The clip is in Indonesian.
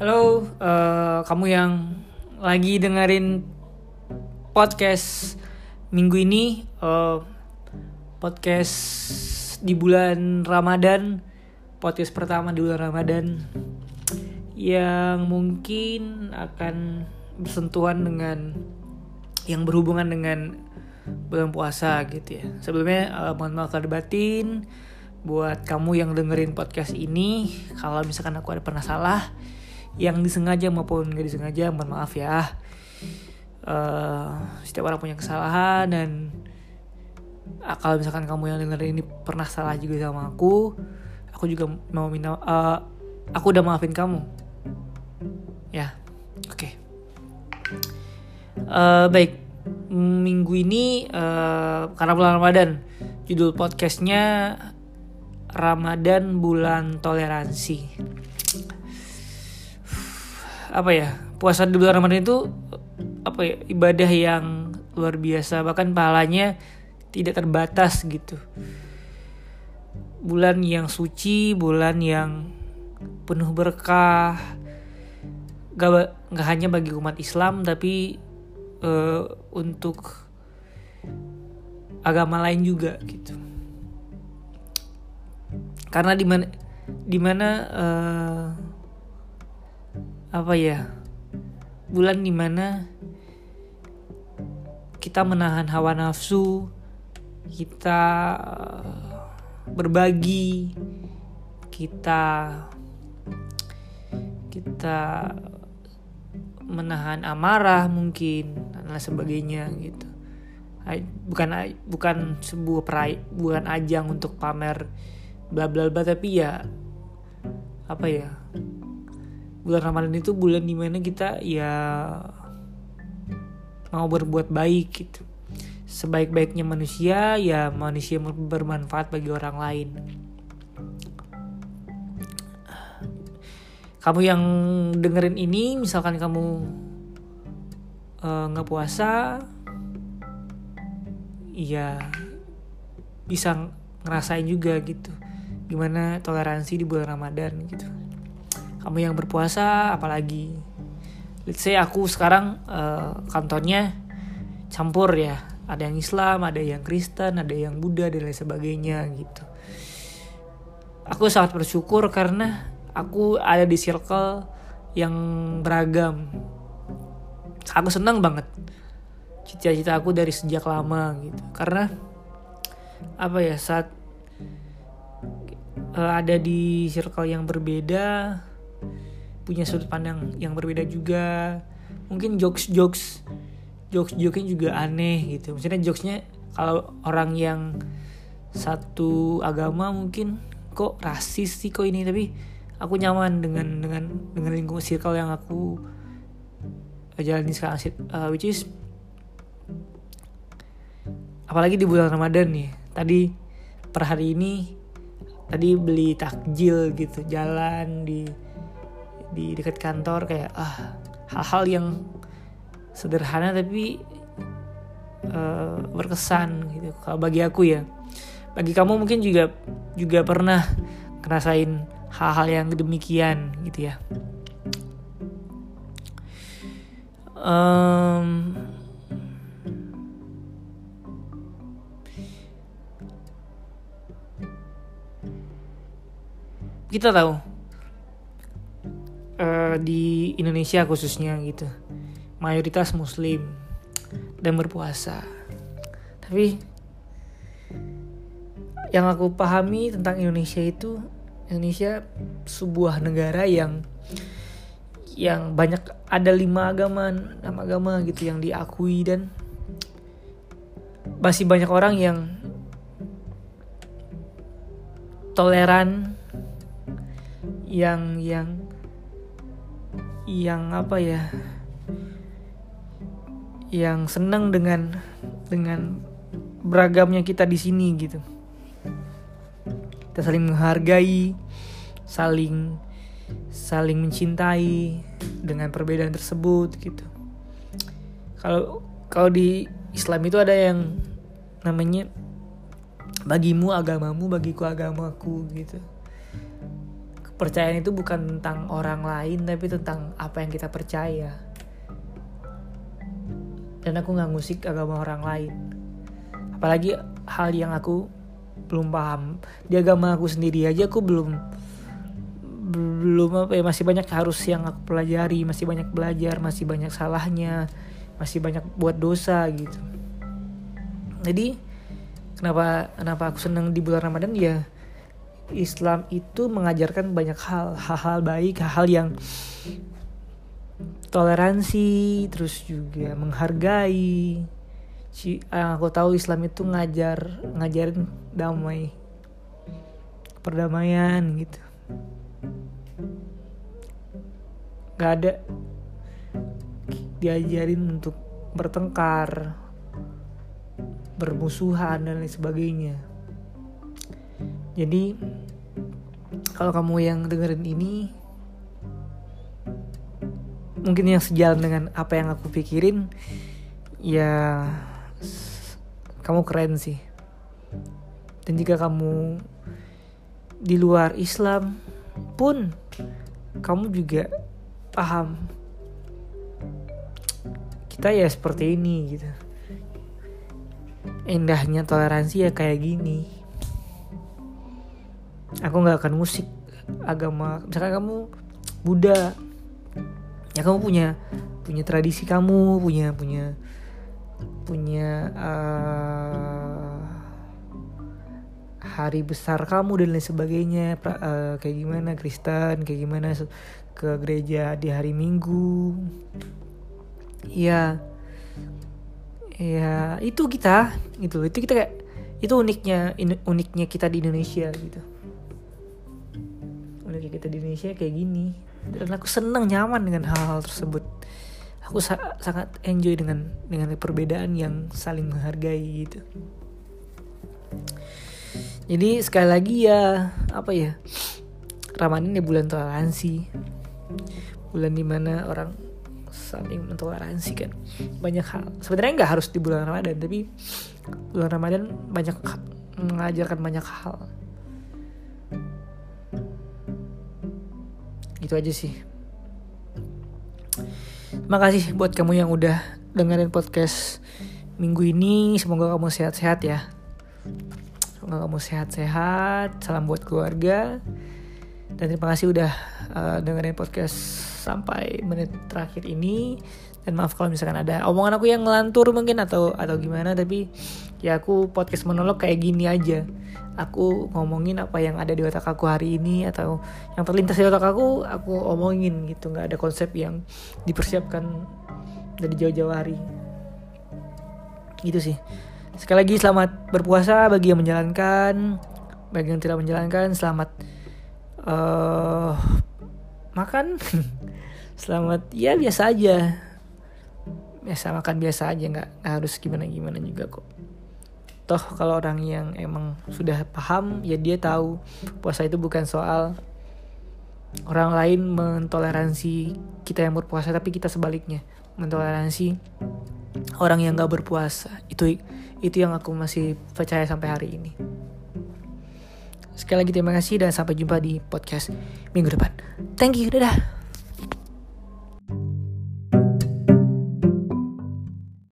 Halo, uh, kamu yang lagi dengerin podcast minggu ini, uh, podcast di bulan Ramadan, podcast pertama di bulan Ramadan yang mungkin akan bersentuhan dengan yang berhubungan dengan bulan puasa gitu ya. Sebelumnya uh, mohon maaf lahir batin buat kamu yang dengerin podcast ini kalau misalkan aku ada pernah salah yang disengaja maupun nggak disengaja mohon maaf ya uh, setiap orang punya kesalahan dan uh, kalau misalkan kamu yang dengerin ini pernah salah juga sama aku aku juga mau minta uh, aku udah maafin kamu ya oke okay. uh, baik minggu ini uh, karena bulan Ramadan judul podcastnya Ramadan bulan toleransi. Apa ya? Puasa di bulan Ramadan itu apa ya? Ibadah yang luar biasa bahkan pahalanya tidak terbatas gitu. Bulan yang suci, bulan yang penuh berkah. Gak, gak hanya bagi umat Islam tapi uh, untuk agama lain juga gitu karena di mana di mana uh, apa ya? Bulan di mana kita menahan hawa nafsu kita uh, berbagi kita kita menahan amarah mungkin dan lain sebagainya gitu. Bukan bukan sebuah perai bukan ajang untuk pamer bla bla bla tapi ya apa ya bulan Ramadan itu bulan di mana kita ya mau berbuat baik gitu. Sebaik-baiknya manusia ya manusia bermanfaat bagi orang lain. Kamu yang dengerin ini misalkan kamu eh, nggak uh, puasa ya bisa ngerasain juga gitu. Gimana toleransi di bulan Ramadan gitu kamu yang berpuasa apalagi. Let's say aku sekarang uh, kantornya campur ya. Ada yang Islam ada yang Kristen ada yang Buddha dan lain sebagainya gitu. Aku sangat bersyukur karena aku ada di circle yang beragam. Aku senang banget cita-cita aku dari sejak lama gitu. Karena apa ya saat uh, ada di circle yang berbeda punya sudut pandang yang berbeda juga. Mungkin jokes jokes jokes jokesnya juga aneh gitu. Maksudnya jokesnya kalau orang yang satu agama mungkin kok rasis sih kok ini tapi aku nyaman dengan dengan dengan lingkungan circle yang aku jalani sekarang uh, which is apalagi di bulan Ramadan nih tadi per hari ini tadi beli takjil gitu jalan di di dekat kantor kayak ah hal-hal yang sederhana tapi uh, berkesan gitu. Kalau bagi aku ya. Bagi kamu mungkin juga juga pernah ngerasain hal-hal yang demikian gitu ya. Um, kita tahu di Indonesia khususnya gitu. Mayoritas Muslim dan berpuasa. Tapi yang aku pahami tentang Indonesia itu Indonesia sebuah negara yang yang banyak ada lima agama enam agama gitu yang diakui dan masih banyak orang yang toleran yang yang yang apa ya yang senang dengan dengan beragamnya kita di sini gitu. Kita saling menghargai saling saling mencintai dengan perbedaan tersebut gitu. Kalau kalau di Islam itu ada yang namanya bagimu agamamu bagiku agamaku gitu percayaan itu bukan tentang orang lain tapi tentang apa yang kita percaya. Dan aku nggak ngusik agama orang lain. Apalagi hal yang aku belum paham. Di agama aku sendiri aja aku belum belum apa ya masih banyak harus yang aku pelajari masih banyak belajar masih banyak salahnya masih banyak buat dosa gitu. Jadi kenapa kenapa aku senang di bulan Ramadan? Ya Islam itu mengajarkan banyak hal hal-hal baik hal-hal yang toleransi terus juga menghargai. Si yang aku tahu Islam itu ngajar ngajarin damai perdamaian gitu. Gak ada diajarin untuk bertengkar bermusuhan dan lain sebagainya jadi kalau kamu yang dengerin ini mungkin yang sejalan dengan apa yang aku pikirin ya kamu keren sih. Dan jika kamu di luar Islam pun kamu juga paham kita ya seperti ini gitu. Indahnya toleransi ya kayak gini aku nggak akan musik agama. Misalkan kamu Buddha ya kamu punya punya tradisi kamu punya punya punya uh, hari besar kamu dan lain sebagainya uh, kayak gimana Kristen kayak gimana ke gereja di hari Minggu. Ya ya itu kita gitu. Itu kita kayak itu uniknya uniknya kita di Indonesia gitu kita di Indonesia kayak gini. Dan aku senang nyaman dengan hal-hal tersebut. Aku sa sangat enjoy dengan dengan perbedaan yang saling menghargai gitu. Jadi sekali lagi ya apa ya Ramadan ya bulan toleransi. Bulan di mana orang saling mentoleransi kan. Banyak hal sebenarnya nggak harus di bulan Ramadan tapi bulan Ramadan banyak mengajarkan banyak hal itu aja sih. Makasih buat kamu yang udah dengerin podcast minggu ini. Semoga kamu sehat-sehat ya. Semoga kamu sehat-sehat. Salam buat keluarga. Dan terima kasih udah uh, dengerin podcast sampai menit terakhir ini. Dan maaf kalau misalkan ada omongan aku yang ngelantur mungkin atau atau gimana. Tapi ya aku podcast monolog kayak gini aja aku ngomongin apa yang ada di otak aku hari ini atau yang terlintas di otak aku aku omongin gitu. Nggak ada konsep yang dipersiapkan dari jauh-jauh hari. Gitu sih. Sekali lagi selamat berpuasa bagi yang menjalankan bagi yang tidak menjalankan. Selamat uh, makan. Selamat ya biasa aja. Biasa makan biasa aja nggak harus gimana gimana juga kok toh kalau orang yang emang sudah paham ya dia tahu puasa itu bukan soal orang lain mentoleransi kita yang berpuasa tapi kita sebaliknya mentoleransi orang yang gak berpuasa itu itu yang aku masih percaya sampai hari ini Sekali lagi terima kasih dan sampai jumpa di podcast minggu depan. Thank you, dadah.